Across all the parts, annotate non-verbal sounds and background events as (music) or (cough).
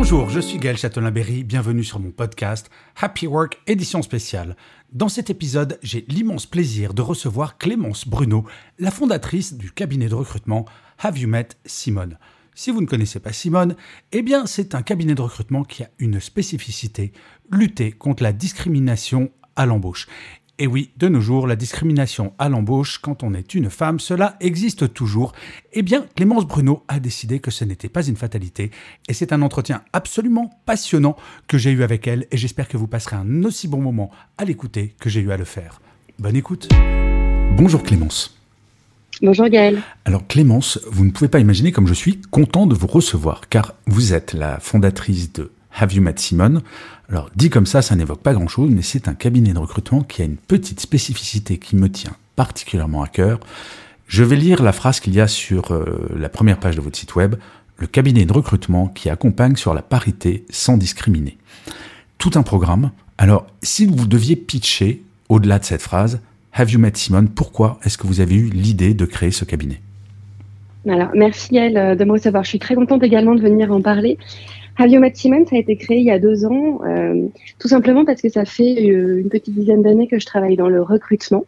Bonjour, je suis Gaël Châtelain-Berry, bienvenue sur mon podcast Happy Work édition spéciale. Dans cet épisode, j'ai l'immense plaisir de recevoir Clémence Bruno, la fondatrice du cabinet de recrutement Have You Met Simone. Si vous ne connaissez pas Simone, eh bien c'est un cabinet de recrutement qui a une spécificité, lutter contre la discrimination à l'embauche. Et oui, de nos jours, la discrimination à l'embauche quand on est une femme, cela existe toujours. Eh bien, Clémence Bruno a décidé que ce n'était pas une fatalité. Et c'est un entretien absolument passionnant que j'ai eu avec elle. Et j'espère que vous passerez un aussi bon moment à l'écouter que j'ai eu à le faire. Bonne écoute. Bonjour Clémence. Bonjour Gaël. Alors Clémence, vous ne pouvez pas imaginer comme je suis content de vous recevoir, car vous êtes la fondatrice de Have You Met Simone Alors dit comme ça, ça n'évoque pas grand-chose, mais c'est un cabinet de recrutement qui a une petite spécificité qui me tient particulièrement à cœur. Je vais lire la phrase qu'il y a sur euh, la première page de votre site web, le cabinet de recrutement qui accompagne sur la parité sans discriminer. Tout un programme. Alors, si vous deviez pitcher au-delà de cette phrase, Have You Met Simone Pourquoi est-ce que vous avez eu l'idée de créer ce cabinet? Alors, merci Gaël euh, de me recevoir. Je suis très contente également de venir en parler. Met Simone, ça a été créé il y a deux ans, euh, tout simplement parce que ça fait euh, une petite dizaine d'années que je travaille dans le recrutement,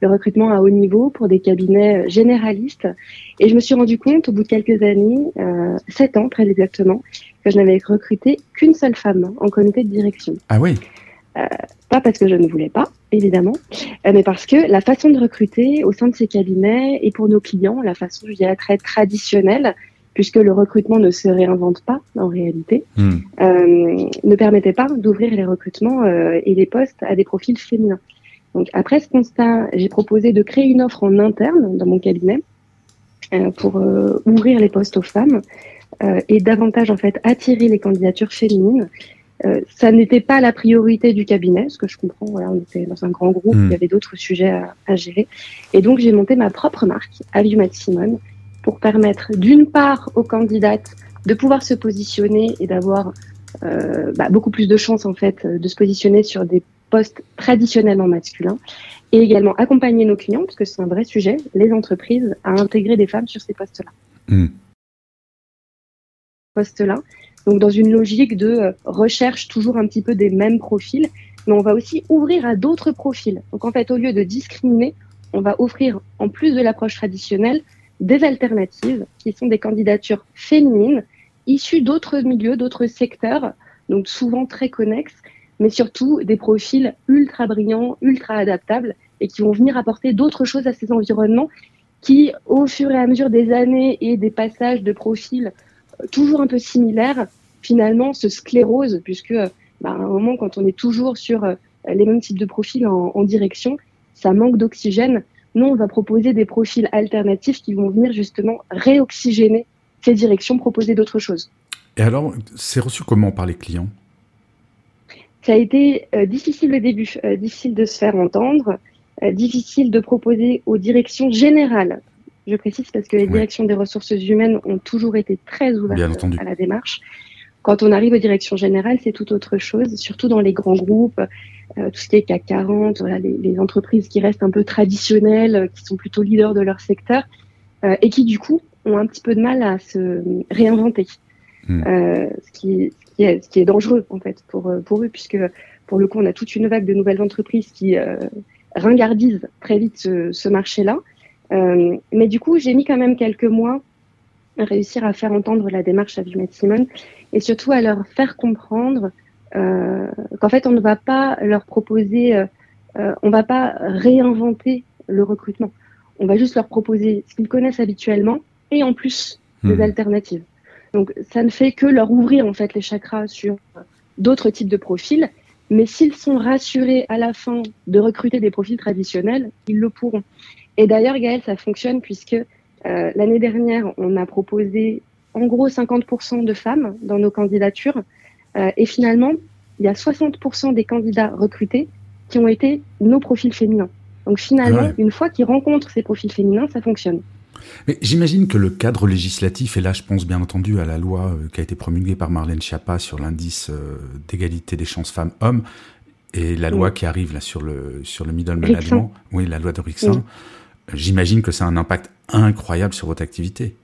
le recrutement à haut niveau pour des cabinets généralistes. Et je me suis rendu compte au bout de quelques années, euh, sept ans très exactement, que je n'avais recruté qu'une seule femme en comité de direction. Ah oui euh, pas parce que je ne voulais pas, évidemment, euh, mais parce que la façon de recruter au sein de ces cabinets et pour nos clients, la façon, je dirais, très traditionnelle, puisque le recrutement ne se réinvente pas en réalité, hmm. euh, ne permettait pas d'ouvrir les recrutements euh, et les postes à des profils féminins. Donc après ce constat, j'ai proposé de créer une offre en interne dans mon cabinet euh, pour euh, ouvrir les postes aux femmes et davantage en fait attirer les candidatures féminines euh, ça n'était pas la priorité du cabinet, ce que je comprends. Voilà, on était dans un grand groupe, hmm. il y avait d'autres sujets à, à, gérer. Et donc, j'ai monté ma propre marque, Aviumat Simone, pour permettre d'une part aux candidates de pouvoir se positionner et d'avoir euh, bah, beaucoup plus de chances en fait de se positionner sur des postes traditionnellement masculins et également accompagner nos clients parce que c'est un vrai sujet, les entreprises à intégrer des femmes sur ces postes-là. Hmm. Postes-là donc dans une logique de euh, recherche toujours un petit peu des mêmes profils, mais on va aussi ouvrir à d'autres profils. Donc en fait, au lieu de discriminer, on va offrir, en plus de l'approche traditionnelle, des alternatives qui sont des candidatures féminines issues d'autres milieux, d'autres secteurs, donc souvent très connexes, mais surtout des profils ultra brillants, ultra adaptables et qui vont venir apporter d'autres choses à ces environnements qui, au fur et à mesure des années et des passages de profils toujours un peu similaire, finalement se sclérose, puisque bah, à un moment, quand on est toujours sur euh, les mêmes types de profils en, en direction, ça manque d'oxygène. Nous, on va proposer des profils alternatifs qui vont venir justement réoxygéner ces directions, proposer d'autres choses. Et alors, c'est reçu comment par les clients? Ça a été euh, difficile au début, euh, difficile de se faire entendre, euh, difficile de proposer aux directions générales je précise parce que les directions des ressources humaines ont toujours été très ouvertes à la démarche. Quand on arrive aux directions générales, c'est tout autre chose, surtout dans les grands groupes, euh, tout ce qui est CAC 40, voilà, les, les, entreprises qui restent un peu traditionnelles, euh, qui sont plutôt leaders de leur secteur, euh, et qui du coup ont un petit peu de mal à se réinventer. Hmm. Euh, ce, qui, ce, qui est, ce, qui, est, dangereux en fait pour, pour eux, puisque pour le coup on a toute une vague de nouvelles entreprises qui ringardisent très vite ce, ce marché-là. Euh, mais du coup, j'ai mis quand même quelques mois réussir à faire entendre la démarche à Vimet Simone et surtout à leur faire comprendre euh, qu'en fait, on ne va pas leur proposer, euh, euh on va pas réinventer le recrutement. On va juste leur proposer ce qu'ils connaissent habituellement et en plus des hmm. alternatives. Donc, ça ne fait que leur ouvrir en fait les chakras sur d'autres types de profils. Mais s'ils sont rassurés à la fin de recruter des profils traditionnels, ils le pourront. Et d'ailleurs, Gaël, ça fonctionne puisque euh, l'année dernière, on a proposé en gros 50% de femmes dans nos candidatures. Euh, et finalement, il y a 60% des candidats recrutés qui ont été nos profils féminins. Donc finalement, une fois qu'ils rencontrent ces profils féminins, ça fonctionne. Mais j'imagine que le cadre législatif, et là je pense bien entendu à la loi euh, qui a été promulguée par Marlène Schiappa sur l'indice d'égalité des chances femmes-hommes, et la loi qui arrive là sur le, sur le middle management, oui, la loi de Rixin, j'imagine que ça a un impact incroyable sur votre activité.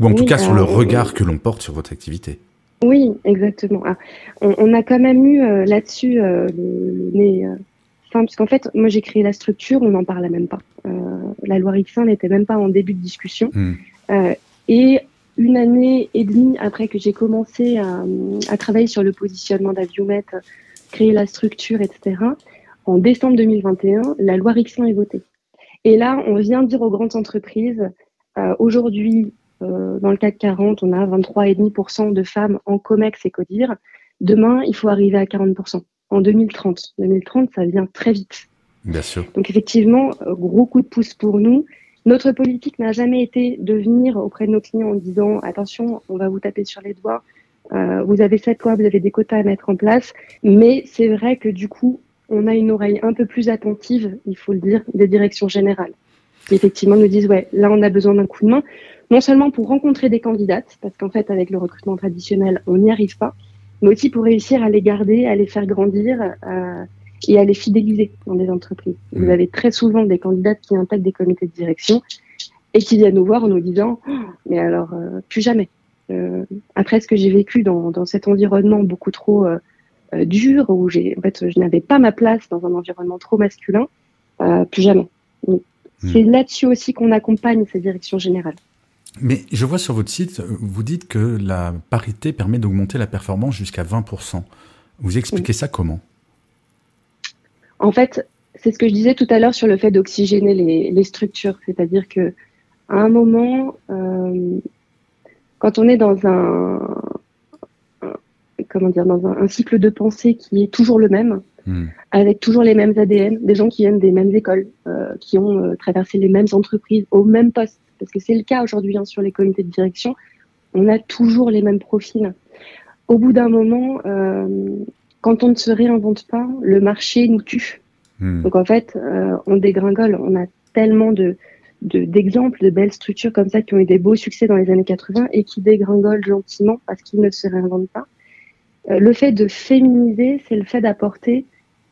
Ou en tout cas sur le regard que l'on porte sur votre activité. Oui, exactement. Ah, on, a quand même eu euh, là-dessus le, nez fin, puisqu'en fait, moi j'ai créé la structure, on n'en parlait même pas. la loi Rixin n'était même pas en début de discussion. Hmm. et une année et demie après que j'ai commencé à, à, travailler sur le positionnement d'Aviomet, créer la structure, etc., en décembre 2021, la loi Rixin est votée. Et là, on vient dire aux grandes entreprises, euh, aujourd'hui, euh, dans le CAC 40, on a 23,5% de femmes en COMEX et CODIR. Demain, il faut arriver à 40%. En 2030. 2030, ça vient très vite. Bien sûr. Donc effectivement, euh, gros coup de pouce pour nous. Notre politique n'a jamais été de venir auprès de nos clients en disant attention, on va vous taper sur les doigts, euh, vous avez cette loi, vous avez des quotas à mettre en place. Mais c'est vrai que du coup, on a une oreille un peu plus attentive, il faut le dire, des directions générales. Qui effectivement nous disent, ouais, là on a besoin d'un coup de main, non seulement pour rencontrer des candidates, parce qu'en fait avec le recrutement traditionnel, on n'y arrive pas, mais aussi pour réussir à les garder, à les faire grandir euh, et à les fidéliser dans des entreprises. Vous mmh. avez très souvent des candidates qui intègrent des comités de direction et qui viennent nous voir en nous disant, oh, mais alors, euh, plus jamais. Euh, après ce que j'ai vécu dans, dans, cet environnement beaucoup trop euh, euh, dur, où j'ai, en fait, je n'avais pas ma place dans un environnement trop masculin, plus jamais. Hmm. C'est là-dessus aussi qu'on accompagne ces directions générales. Mais je vois sur votre site, vous dites que la parité permet d'augmenter la performance jusqu'à 20%. Vous expliquez ça comment? En fait, c'est ce que je disais tout à l'heure sur le fait d'oxygéner les, les, structures. C'est-à-dire que à un moment, euh, quand on est dans un, comment dire, dans un, cycle de pensée qui est toujours le même, hmm. avec toujours les mêmes ADN, des gens qui viennent des mêmes écoles, euh, qui ont euh, traversé les mêmes entreprises au même poste, parce que c'est le cas aujourd'hui hein, sur les comités de direction, on a toujours les mêmes profils. Au bout d'un moment, euh, quand on ne se réinvente pas, le marché nous tue. Hmm. Donc en fait, on dégringole, on a tellement de, d'exemples de, belles structures comme ça qui ont eu des beaux succès dans les années 80 et qui dégringolent gentiment parce qu'ils ne se réinventent pas. Euh, le fait de féminiser, c'est le fait d'apporter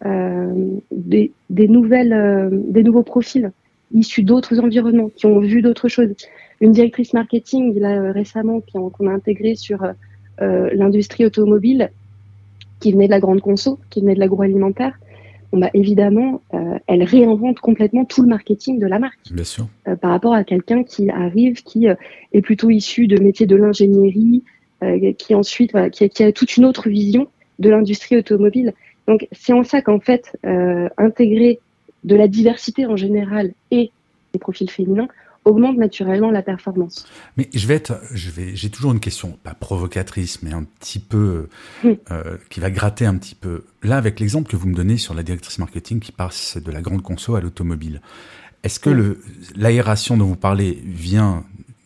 euh, des, des, nouvelles, euh, des nouveaux profils issus d'autres environnements, qui ont vu d'autres choses. Une directrice marketing, là, récemment, qu'on a intégrée sur l'industrie automobile, qui venait de la grande conso, qui venait de l'agroalimentaire, bah, évidemment, euh, elle réinvente complètement tout le marketing de la marque. Bien sûr. Euh, par rapport à quelqu'un qui arrive, qui est plutôt issu de métiers de l'ingénierie, qui ensuite, qui, qui, a toute une autre vision de l'industrie automobile. Donc, c'est en ça qu'en fait, intégrer de la diversité en général et des profils féminins augmente naturellement la performance. Mais je vais être, je vais, j'ai toujours une question, pas provocatrice, mais un petit peu, euh, qui va gratter un petit peu. Là, avec l'exemple que vous me donnez sur la directrice marketing qui passe de la grande conso à l'automobile, est-ce que l'aération dont vous parlez vient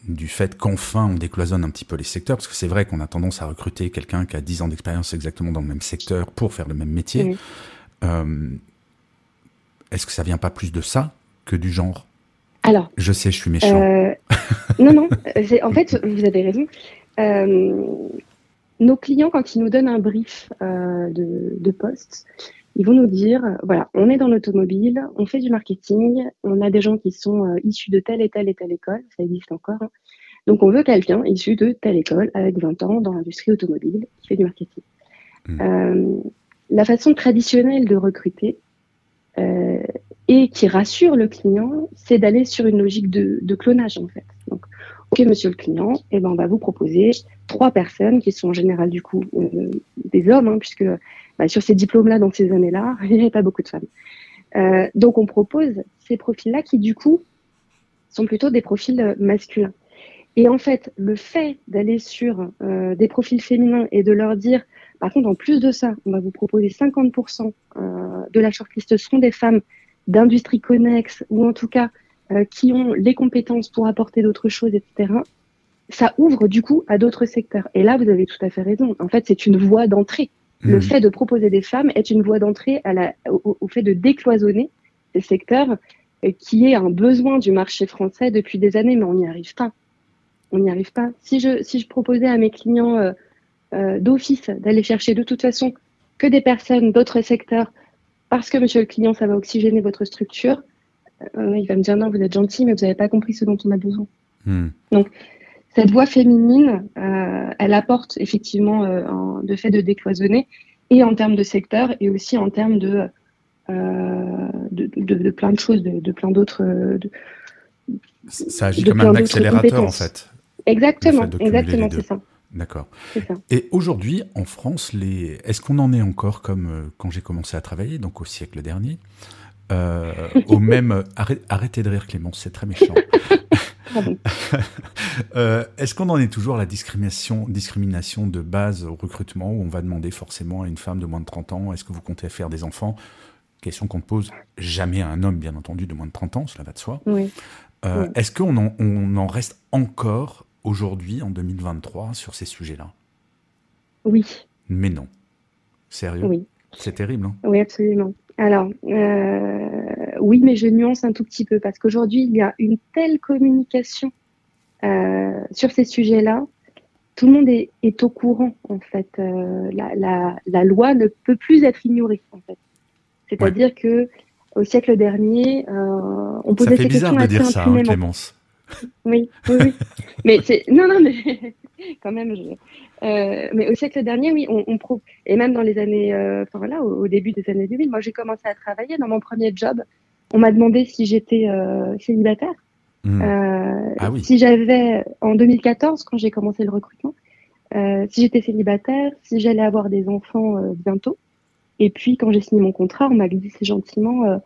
du fait qu'enfin on décloisonne un petit peu les secteurs, parce que c'est vrai qu'on a tendance à recruter quelqu'un qui a 10 ans d'expérience exactement dans le même secteur pour faire le même métier. Euh, est-ce que ça vient pas plus de ça que du genre? Alors, je sais, je suis méchant. Euh, non, non. En fait, vous avez raison. Euh, nos clients, quand ils nous donnent un brief de, poste, ils vont nous dire voilà, on est dans l'automobile, on fait du marketing, on a des gens qui sont issus de telle et telle et telle école, ça existe encore. Hein. Donc, on veut quelqu'un issu de telle école avec 20 ans dans l'industrie automobile qui fait du marketing. Hmm. la façon traditionnelle de recruter, et qui rassure le client, c'est d'aller sur une logique de, de, clonage en fait. Donc, monsieur le client, eh ben on va vous proposer trois personnes qui sont en général du coup euh, des hommes, hein, puisque bah, sur ces diplômes-là, dans ces années-là, (laughs) il n'y avait pas beaucoup de femmes. Euh, donc on propose ces profils-là qui du coup sont plutôt des profils masculins. Et en fait, le fait d'aller sur euh, des profils féminins et de leur dire, par contre, en plus de ça, on va vous proposer 50% euh, de la shortlist seront des femmes d'industrie connexe ou en tout cas euh, qui ont les compétences pour apporter d'autres choses, etc., ça ouvre du coup à d'autres secteurs. Et là, vous avez tout à fait raison. En fait, c'est une voie d'entrée. Le mmh. fait de proposer des femmes est une voie d'entrée au, au, fait de décloisonner ces secteurs euh, qui est un besoin du marché français depuis des années, mais on n'y arrive pas. On n'y arrive pas. Si je, si je proposais à mes clients euh, euh d'office d'aller chercher de toute façon que des personnes d'autres secteurs parce que monsieur le client, ça va oxygéner votre structure, il va me dire non, vous êtes gentil, mais vous n'avez pas compris ce dont on a besoin. Hmm. Donc, cette voix féminine, euh, elle apporte effectivement euh, de fait de décloisonner, et en termes de secteur, et aussi en termes de, euh, de, de, de, plein de choses, de, de plein d'autres. Ça agit comme un accélérateur en fait. Exactement, exactement, c'est ça. D'accord. Et aujourd'hui, en France, les... est-ce qu'on en est encore comme quand j'ai commencé à travailler, donc au siècle dernier euh, au même. arrêtez de rire, Clémence, c'est très méchant. euh, Est-ce qu'on en est toujours à la discrimination, discrimination de base au recrutement où on va demander forcément à une femme de moins de 30 ans est-ce que vous comptez faire des enfants? Question qu'on ne pose jamais à un homme, bien entendu, de moins de 30 ans, cela va de soi. Oui. Euh, Est-ce qu'on en, on en reste encore aujourd'hui, en 2023, sur ces sujets-là? Oui. Mais non. Sérieux? Oui. C'est terrible. Hein? Oui, absolument. Alors, euh, oui, mais je nuance un tout petit peu parce qu'aujourd'hui, il y a une telle communication euh, sur ces sujets-là. Tout le monde est, est, au courant, en fait. Euh, la, la, la, loi ne peut plus être ignorée, en fait. C'est-à-dire que au siècle dernier, euh, on posait ça fait bizarre de dire ça, hein, Clémence. Oui, oui, oui. mais c'est non, non, mais (laughs) quand même. Je... Euh, mais au siècle dernier, oui, on, on pro... et même dans les années, euh, enfin voilà, au, au, début des années 2000, moi j'ai commencé à travailler dans mon premier job. On m'a demandé si j'étais euh, célibataire. Mmh. Ah oui. Si j'avais, en 2014, quand j'ai commencé le recrutement, si j'étais célibataire, si j'allais avoir des enfants bientôt. Et puis quand j'ai signé mon contrat, on m'a glissé gentiment.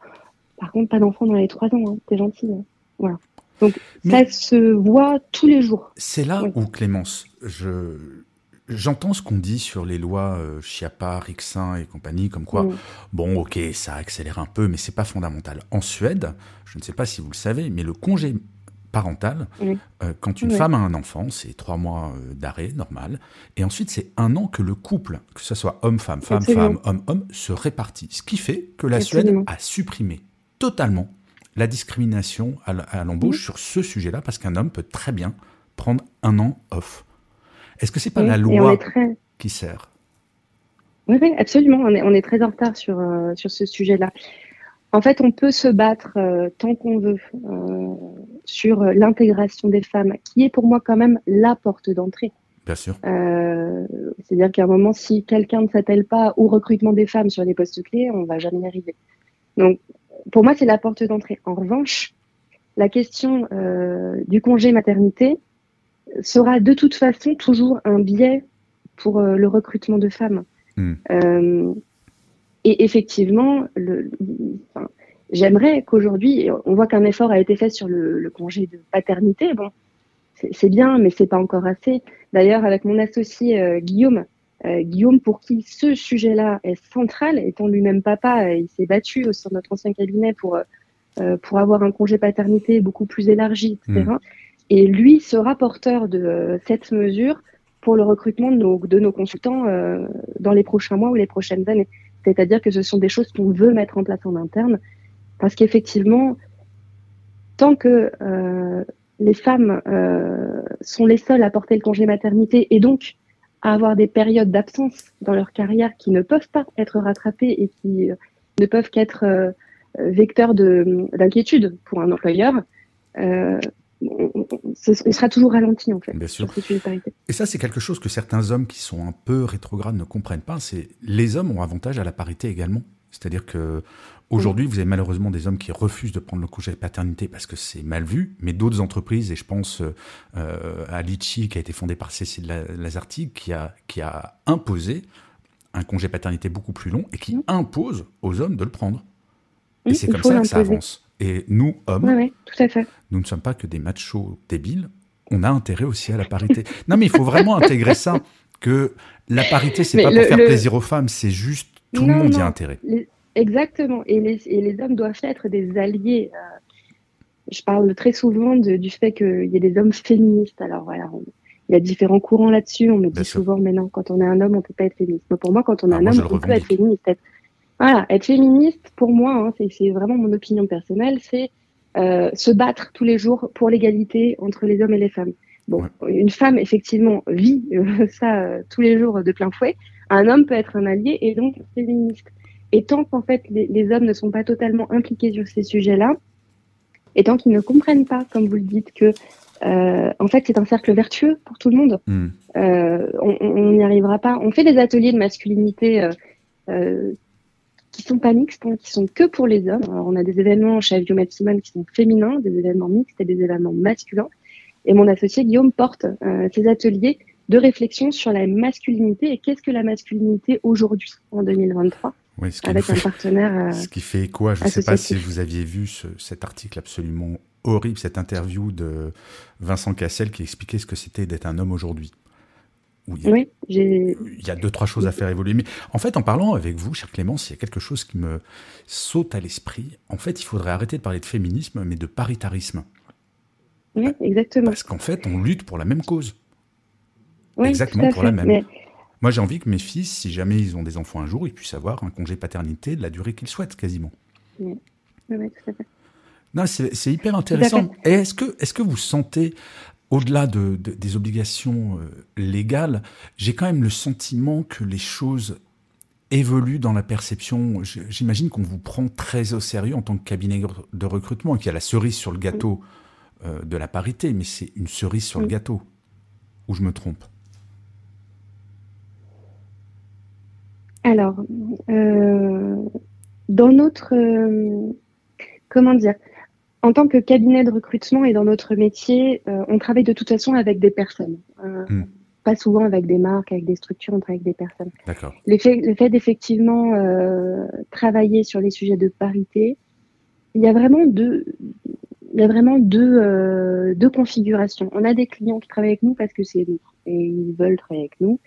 par contre, pas d'enfants dans les trois ans. Hein, T'es gentil. Hein. Voilà. Donc Mais ça se voit tous les jours. C'est là oui. où Clémence, je j'entends ce qu'on dit sur les lois euh, Chiappa, Rixin et compagnie, comme quoi, bon, ok, ça accélère un peu, mais c'est pas fondamental. En Suède, je ne sais pas si vous le savez, mais le congé parental, euh, quand une femme a un enfant, c'est trois mois euh, d'arrêt normal, et ensuite c'est un an que le couple, que ce soit homme-femme, femme-femme, homme-homme, se répartit. Ce qui fait que la Absolument. Suède a supprimé totalement la discrimination à l'embauche sur ce sujet-là, parce qu'un homme peut très bien prendre un an off. Est-ce que c'est pas oui, la loi très... qui sert? Oui, oui, absolument. On est, on est très en retard sur, euh, sur ce sujet-là. En fait, on peut se battre euh, tant qu'on veut euh, sur l'intégration des femmes, qui est pour moi quand même la porte d'entrée. Bien sûr. C'est-à-dire qu'à un moment, si quelqu'un ne s'attelle pas au recrutement des femmes sur les postes clés, on va jamais y arriver. Donc, pour moi, c'est la porte d'entrée. En revanche, la question euh, du congé maternité, sera de toute façon toujours un biais pour euh, le recrutement de femmes. Mm. Euh, et effectivement, le, enfin, j'aimerais qu'aujourd'hui, on voit qu'un effort a été fait sur le, le congé de paternité. Bon, c'est bien, mais c'est pas encore assez. D'ailleurs, avec mon associé Guillaume, euh, Guillaume pour qui ce sujet-là est central, étant lui-même papa, il s'est battu au sein de notre ancien cabinet pour euh, pour avoir un congé paternité beaucoup plus élargi, etc. Mm. Et lui sera porteur de euh, cette mesure pour le recrutement de nos, de nos consultants euh, dans les prochains mois ou les prochaines années. C'est-à-dire que ce sont des choses qu'on veut mettre en place en interne, parce qu'effectivement, tant que euh, les femmes euh, sont les seules à porter le congé maternité et donc à avoir des périodes d'absence dans leur carrière qui ne peuvent pas être rattrapées et qui euh, ne peuvent qu'être euh, vecteurs d'inquiétude pour un employeur, euh, on, sera toujours ralenti en fait. Bien sûr. Et ça, c'est quelque chose que certains hommes qui sont un peu rétrogrades ne comprennent pas. C'est les hommes ont avantage à la parité également. C'est-à-dire que aujourd'hui, oui. vous avez malheureusement des hommes qui refusent de prendre le congé de paternité parce que c'est mal vu, mais d'autres entreprises, et je pense euh, à Litchi qui a été fondé par Cécile Lazartig, qui a, qui a imposé un congé paternité beaucoup plus long et qui mmh. impose aux hommes de le prendre. Et c'est comme ça que ça avance. Et nous, hommes, ouais, ouais, tout à fait. nous ne sommes pas que des machos débiles. On a intérêt aussi à la parité. (laughs) non, mais il faut vraiment intégrer ça. Que la parité, c'est pas le, pour faire le... plaisir aux femmes, c'est juste tout non, le monde non. y a intérêt. Exactement. Et les, et les, hommes doivent être des alliés. Euh, je parle très souvent de, du fait qu'il y ait des hommes féministes. Alors voilà, on, il y a différents courants là-dessus. On me dit souvent, mais non, quand on est un homme, on peut pas être féministe. Mais pour moi, quand on est ah, un homme, on peut être féministe. Être, voilà, être féministe, pour moi, hein, c'est vraiment mon opinion personnelle, c'est euh, se battre tous les jours pour l'égalité entre les hommes et les femmes. Bon, ouais. une femme, effectivement, vit euh, (laughs) ça tous les jours de plein fouet. Un homme peut être un allié et donc féministe. Et tant qu'en fait les, les, hommes ne sont pas totalement impliqués sur ces sujets-là, et tant qu'ils ne comprennent pas, comme vous le dites, que en fait, c'est un cercle vertueux pour tout le monde. Hmm. on n'y arrivera pas. On fait des ateliers de masculinité qui sont pas mixtes, hein, qui sont que pour les hommes. Alors, on a des événements chez Avio Simone qui sont féminins, des événements mixtes et des événements masculins. Et mon associé Guillaume porte ces ateliers de réflexion sur la masculinité et qu'est-ce que la masculinité aujourd'hui, en 2023, avec un partenaire. Euh, ce qui fait quoi Je ne sais pas si vous aviez vu cet article absolument horrible, cette interview de Vincent Cassel qui expliquait ce que c'était d'être un homme aujourd'hui. Oui. Il y a deux, trois choses à faire évoluer. Mais en fait, en parlant avec vous, cher Clémence, il y a quelque chose qui me saute à l'esprit. En fait, il faudrait arrêter de parler de féminisme, mais de paritarisme. Oui, exactement. Parce qu'en fait, on lutte pour la même cause exactement pour la même. Moi, j'ai envie que mes fils, si jamais ils ont des enfants un jour, ils puissent avoir un congé paternité de la durée qu'ils souhaitent, quasiment. Oui, oui tout à fait. Non, c'est hyper intéressant. Est-ce que, est que vous sentez, au-delà de, des obligations euh, légales, j'ai quand même le sentiment que les choses évoluent dans la perception. J'imagine qu'on vous prend très au sérieux en tant que cabinet de recrutement, qu'il y a la cerise sur le gâteau euh, de la parité, mais c'est une cerise sur le gâteau. Ou je me trompe? Alors, euh, dans notre, euh, comment dire, en tant que cabinet de recrutement et dans notre métier, euh, on travaille de toute façon avec des personnes. Hmm. Pas souvent avec des marques, avec des structures, on travaille avec des personnes. D'accord. Le fait, d'effectivement travailler sur les sujets de parité, il y a vraiment deux, il y a vraiment deux, deux configurations. On a des clients qui travaillent avec nous parce que c'est nous et ils veulent travailler avec nous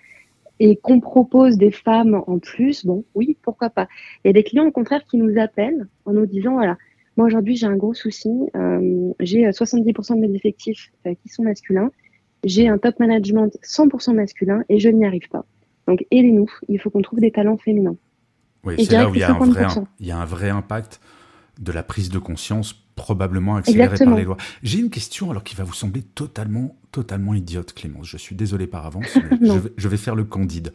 et qu'on propose des femmes en plus, bon, oui, pourquoi pas. Il y a des clients au contraire qui nous appellent en nous disant, voilà, moi aujourd'hui j'ai un gros souci, euh, j'ai 70% de mes effectifs euh, qui sont masculins, j'ai un top management 100% masculin et je n'y arrive pas. Donc aidez-nous, il faut qu'on trouve des talents féminins. Oui, c'est là où il y, a un vrai, il y a un vrai impact de la prise de conscience probablement accélérée par les lois. J'ai une question alors qui va vous sembler totalement, totalement idiote, Clémence. Je suis désolé par avance, (laughs) je, vais, faire le candide.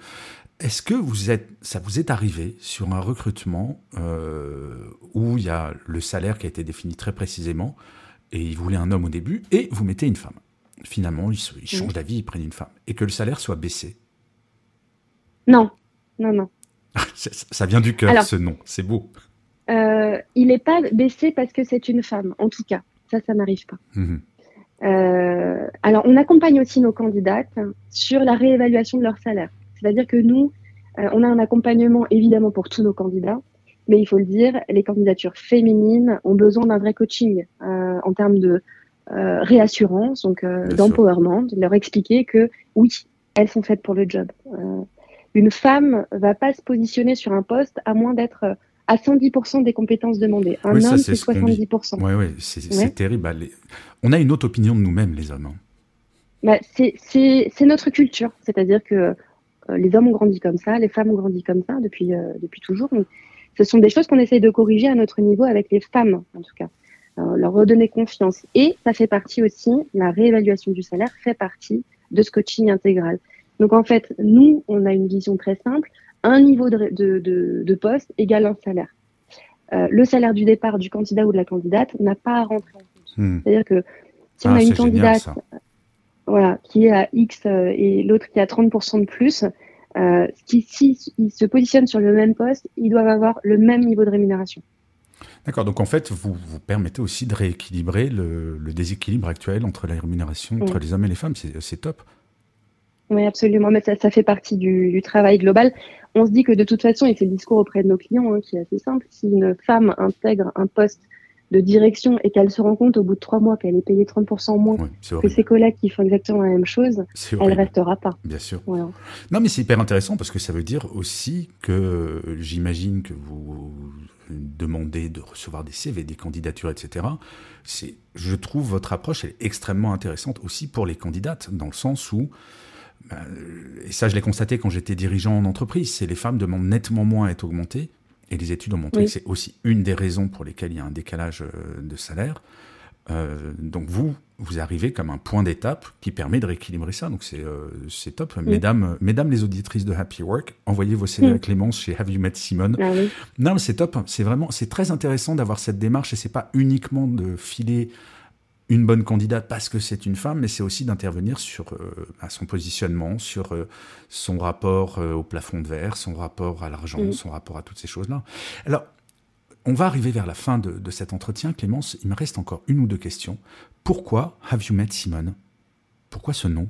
Est-ce que vous êtes, ça vous est arrivé sur un recrutement euh, où il y a le salaire qui a été défini très précisément et il voulait un homme au début et vous mettez une femme? Finalement, il, il change d'avis, il prennent une femme et que le salaire soit baissé? Non, non, non. (laughs) ça vient du cœur, ce nom. C'est beau. Euh, il n'est pas baissé parce que c'est une femme, en tout cas. Ça, ça n'arrive pas. Mhm. Euh, alors, on accompagne aussi nos candidates sur la réévaluation de leur salaire. C'est-à-dire que nous, euh, on a un accompagnement évidemment pour tous nos candidats, mais il faut le dire, les candidatures féminines ont besoin d'un vrai coaching en termes de réassurance, donc d'empowerment, de leur expliquer que oui, elles sont faites pour le job. une femme va pas se positionner sur un poste à moins d'être à 110% des compétences demandées. Un homme, c'est 70%. Oui, oui, c'est terrible. Bah, on a une autre opinion de nous-mêmes, les hommes. Hein. Bah, c'est notre culture. C'est-à-dire que euh, les hommes ont grandi comme ça, les femmes ont grandi comme ça depuis, euh, depuis toujours. ce sont des choses qu'on essaye de corriger à notre niveau avec les femmes, en tout cas. Euh, leur redonner confiance. Et ça fait partie aussi, la réévaluation du salaire fait partie de ce coaching intégral. Donc en fait, nous, on a une vision très simple un niveau de, de, de, poste égale un salaire. Euh, le salaire du départ du candidat ou de la candidate n'a pas à rentrer en compte. Hmm. C'est-à-dire que si on ah, a une candidate voilà, qui est à X euh, et l'autre qui a 30% de plus, euh, qui, si ils se positionnent sur le même poste, ils doivent avoir le même niveau de rémunération. D'accord, donc en fait, vous, vous permettez aussi de rééquilibrer le, le déséquilibre actuel entre la rémunération entre les hommes et les femmes, c'est top. Oui, absolument, mais ça, ça fait partie du, du, travail global on se dit que de toute façon, et c'est le discours auprès de nos clients hein, qui est assez simple, si une femme intègre un poste de direction et qu'elle se rend compte au bout de trois mois qu'elle est payée 30% moins que ses collègues qui font exactement la même chose, elle restera pas. Bien sûr. Non, mais c'est hyper intéressant parce que ça veut dire aussi que j'imagine que vous demandez de recevoir des CV, des candidatures, etc. C'est, je trouve votre approche est extrêmement intéressante aussi pour les candidates dans le sens où et ça je l'ai constaté quand j'étais dirigeant en entreprise, c'est les femmes demandent nettement moins à être augmentées, et les études ont montré que c'est aussi une des raisons pour lesquelles il y a un décalage euh, de salaire. Euh, donc vous, vous arrivez comme un point d'étape qui permet de rééquilibrer ça. Donc c'est euh, top. Mesdames, mesdames les auditrices de Happy Work, envoyez vos CV à Clémence chez Have You Met Simone. Ah non, c'est top. C'est vraiment, c'est très intéressant d'avoir cette démarche et c'est pas uniquement de filer une bonne candidate parce que c'est une femme, mais c'est aussi d'intervenir sur euh, bah, son positionnement, sur euh, son rapport euh, au plafond de verre, son rapport à l'argent, Mm. son rapport à toutes ces choses-là. Alors, on va arriver vers la fin de, de cet entretien. Clémence, il me reste encore une ou deux questions. Pourquoi Have You Met Simone? Pourquoi ce nom?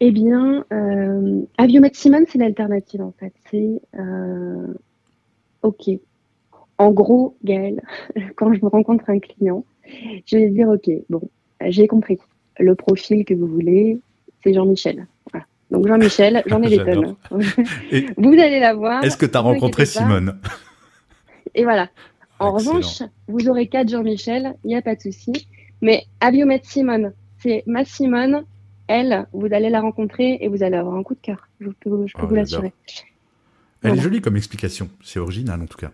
Eh bien, euh, Aviomet Simon, c'est l'alternative en fait. C'est OK. En gros, Gaël, (laughs) quand je rencontre un client, je vais dire OK, bon, j'ai compris. Le profil que vous voulez, c'est Jean-Michel. Voilà. Donc Jean-Michel, j'en ai des tonnes. (laughs) Vous allez la voir. Est-ce que tu as rencontré. Simone? Et voilà. En Excellent. revanche, vous aurez quatre Jean-Michel, il n'y a pas de souci. Mais Aviomet Simone, c'est ma Simone. Elle, vous allez la rencontrer et vous allez avoir un coup de cœur. Je peux, je peux Oh, vous j'adore. l'assurer. Elle est jolie comme explication. C'est original en tout cas.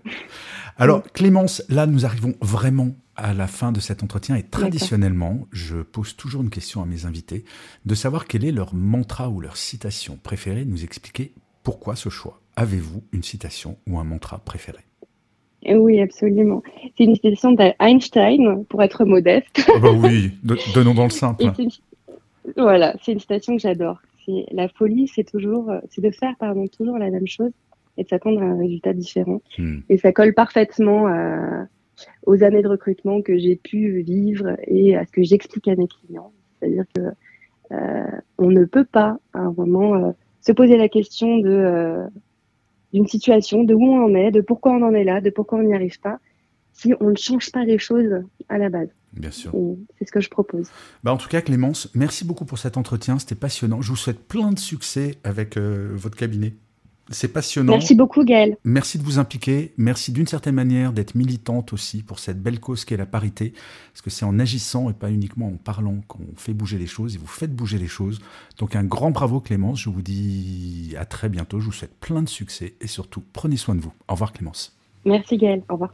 Alors, Clémence, là, nous arrivons vraiment à la fin de cet entretien et traditionnellement, je pose toujours une question à mes invités de savoir quel est leur mantra ou leur citation préférée, nous expliquer pourquoi ce choix. Avez-vous une citation ou un mantra préféré? Oui, absolument. C'est une citation d'Einstein, pour être modeste. Ah bah oui, do- donnons dans le simple. Une- Voilà, c'est une citation que j'adore. La folie, c'est toujours, c'est de faire pardon toujours la même chose et de s'attendre à un résultat différent. Hmm. Et ça colle parfaitement à- aux années de recrutement que j'ai pu vivre et à ce que j'explique à mes clients. C'est-à-dire que euh, on ne peut pas à un moment euh, se poser la question de euh, d'une situation, de où on en est, de pourquoi on en est là, de pourquoi on n'y arrive pas, si on ne change pas les choses à la base. Bien sûr. C'est ce que je propose. Bah, en tout cas, Clémence, merci beaucoup pour cet entretien. C'était passionnant. Je vous souhaite plein de succès avec euh, votre cabinet. C'est passionnant. Merci beaucoup, Gaël. Merci de vous impliquer. Merci d'une certaine manière d'être militante aussi pour cette belle cause qu'est la parité. Parce que c'est en agissant et pas uniquement en parlant qu'on fait bouger les choses et vous faites bouger les choses. Donc un grand bravo Clémence. Je vous dis à très bientôt. Je vous souhaite plein de succès et surtout prenez soin de vous. Au revoir Clémence. Merci, Gaël. Au revoir.